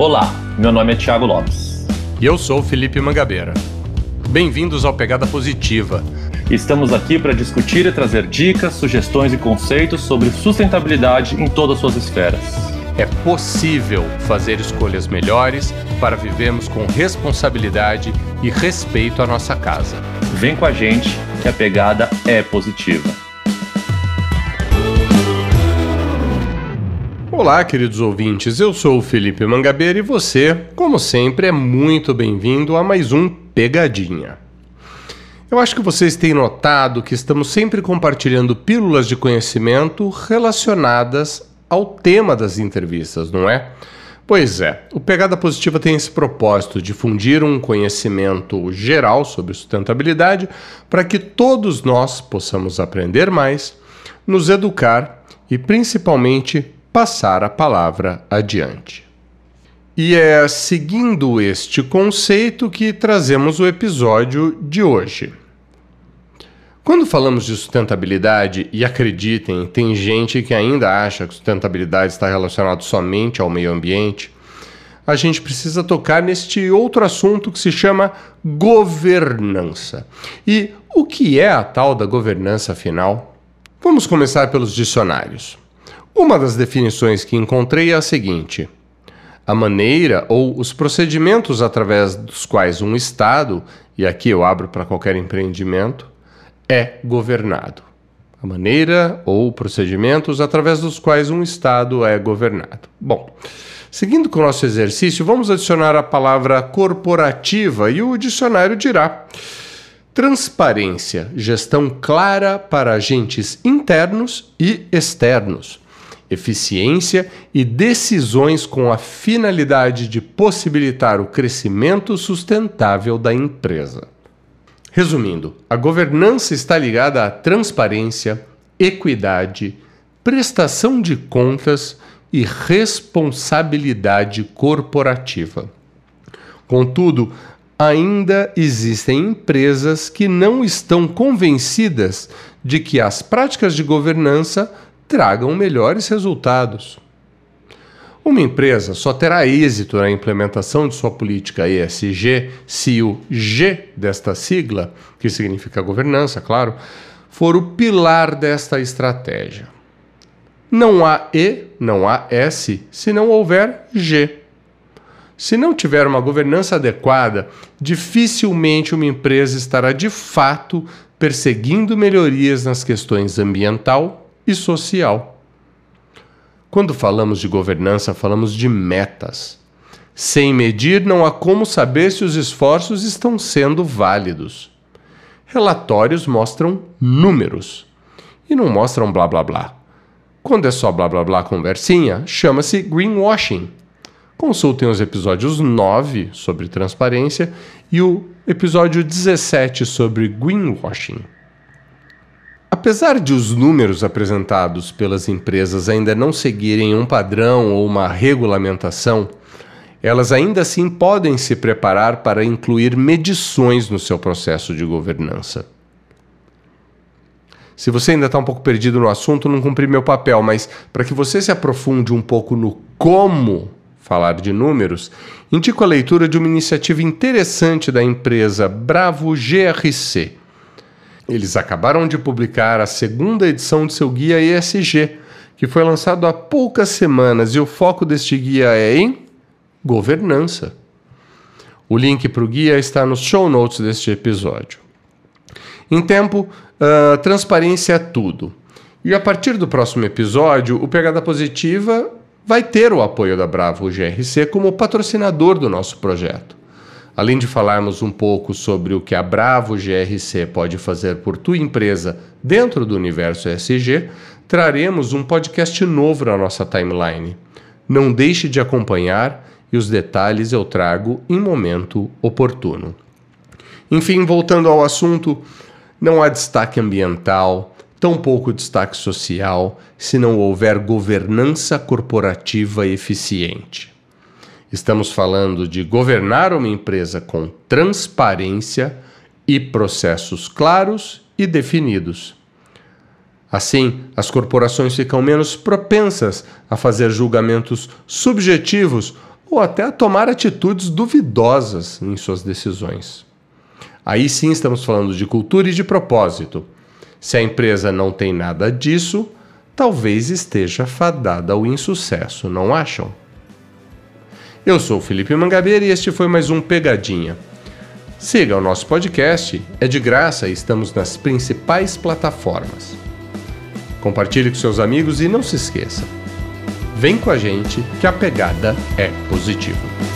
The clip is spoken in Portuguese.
Olá, meu nome é Thiago Lopes. E eu sou Felipe Mangabeira. Bem-vindos ao Pegada Positiva. Estamos aqui para discutir e trazer dicas, sugestões e conceitos sobre sustentabilidade em todas as suas esferas. É possível fazer escolhas melhores para vivermos com responsabilidade e respeito à nossa casa. Vem com a gente que a pegada é positiva. Olá, queridos ouvintes. Eu sou o Felipe Mangabeira e você, como sempre, é muito bem-vindo a mais um Pegadinha. Eu acho que vocês têm notado que estamos sempre compartilhando pílulas de conhecimento relacionadas ao tema das entrevistas, não é? Pois é, o Pegada Positiva tem esse propósito, difundir um conhecimento geral sobre sustentabilidade para que todos nós possamos aprender mais, nos educar e principalmente passar a palavra adiante. E é seguindo este conceito que trazemos o episódio de hoje. Quando falamos de sustentabilidade, e acreditem, tem gente que ainda acha que sustentabilidade está relacionado somente ao meio ambiente, a gente precisa tocar neste outro assunto que se chama governança. E o que é a tal da governança afinal? Vamos começar pelos dicionários. Uma das definições que encontrei é a seguinte: a maneira ou os procedimentos através dos quais um Estado, e aqui eu abro para qualquer empreendimento, é governado. A maneira ou procedimentos através dos quais um Estado é governado. Bom, seguindo com o nosso exercício, vamos adicionar a palavra corporativa e o dicionário dirá. Transparência, gestão clara para agentes internos e externos eficiência e decisões com a finalidade de possibilitar o crescimento sustentável da empresa. Resumindo, a governança está ligada à transparência, equidade, prestação de contas e responsabilidade corporativa. Contudo, ainda existem empresas que não estão convencidas de que as práticas de governança tragam melhores resultados. Uma empresa só terá êxito na implementação de sua política ESG se o G desta sigla, que significa governança, claro, for o pilar desta estratégia. Não há E, não há S, se não houver G. Se não tiver uma governança adequada, dificilmente uma empresa estará de fato perseguindo melhorias nas questões ambiental, e social. Quando falamos de governança, falamos de metas. Sem medir, não há como saber se os esforços estão sendo válidos. Relatórios mostram números e não mostram blá blá blá. Quando é só blá blá blá conversinha, chama-se greenwashing. Consultem os episódios 9 sobre transparência e o episódio 17 sobre greenwashing. Apesar de os números apresentados pelas empresas ainda não seguirem um padrão ou uma regulamentação, elas ainda assim podem se preparar para incluir medições no seu processo de governança. Se você ainda está um pouco perdido no assunto, não cumpri meu papel, mas para que você se aprofunde um pouco no como falar de números, indico a leitura de uma iniciativa interessante da empresa Bravo GRC eles acabaram de publicar a segunda edição de seu guia ESG, que foi lançado há poucas semanas, e o foco deste guia é em governança. O link para o guia está nos show notes deste episódio. Em tempo, uh, transparência é tudo. E a partir do próximo episódio, o Pegada Positiva vai ter o apoio da Bravo GRC como patrocinador do nosso projeto. Além de falarmos um pouco sobre o que a Bravo GRC pode fazer por tua empresa dentro do universo ESG, traremos um podcast novo na nossa timeline. Não deixe de acompanhar e os detalhes eu trago em momento oportuno. Enfim, voltando ao assunto, não há destaque ambiental, tampouco destaque social, se não houver governança corporativa eficiente. Estamos falando de governar uma empresa com transparência e processos claros e definidos. Assim, as corporações ficam menos propensas a fazer julgamentos subjetivos ou até a tomar atitudes duvidosas em suas decisões. Aí sim estamos falando de cultura e de propósito. Se a empresa não tem nada disso, talvez esteja fadada ao insucesso, não acham? Eu sou Felipe Mangabeira e este foi mais um Pegadinha. Siga o nosso podcast, é de graça e estamos nas principais plataformas. Compartilhe com seus amigos e não se esqueça. Vem com a gente que a pegada é positiva.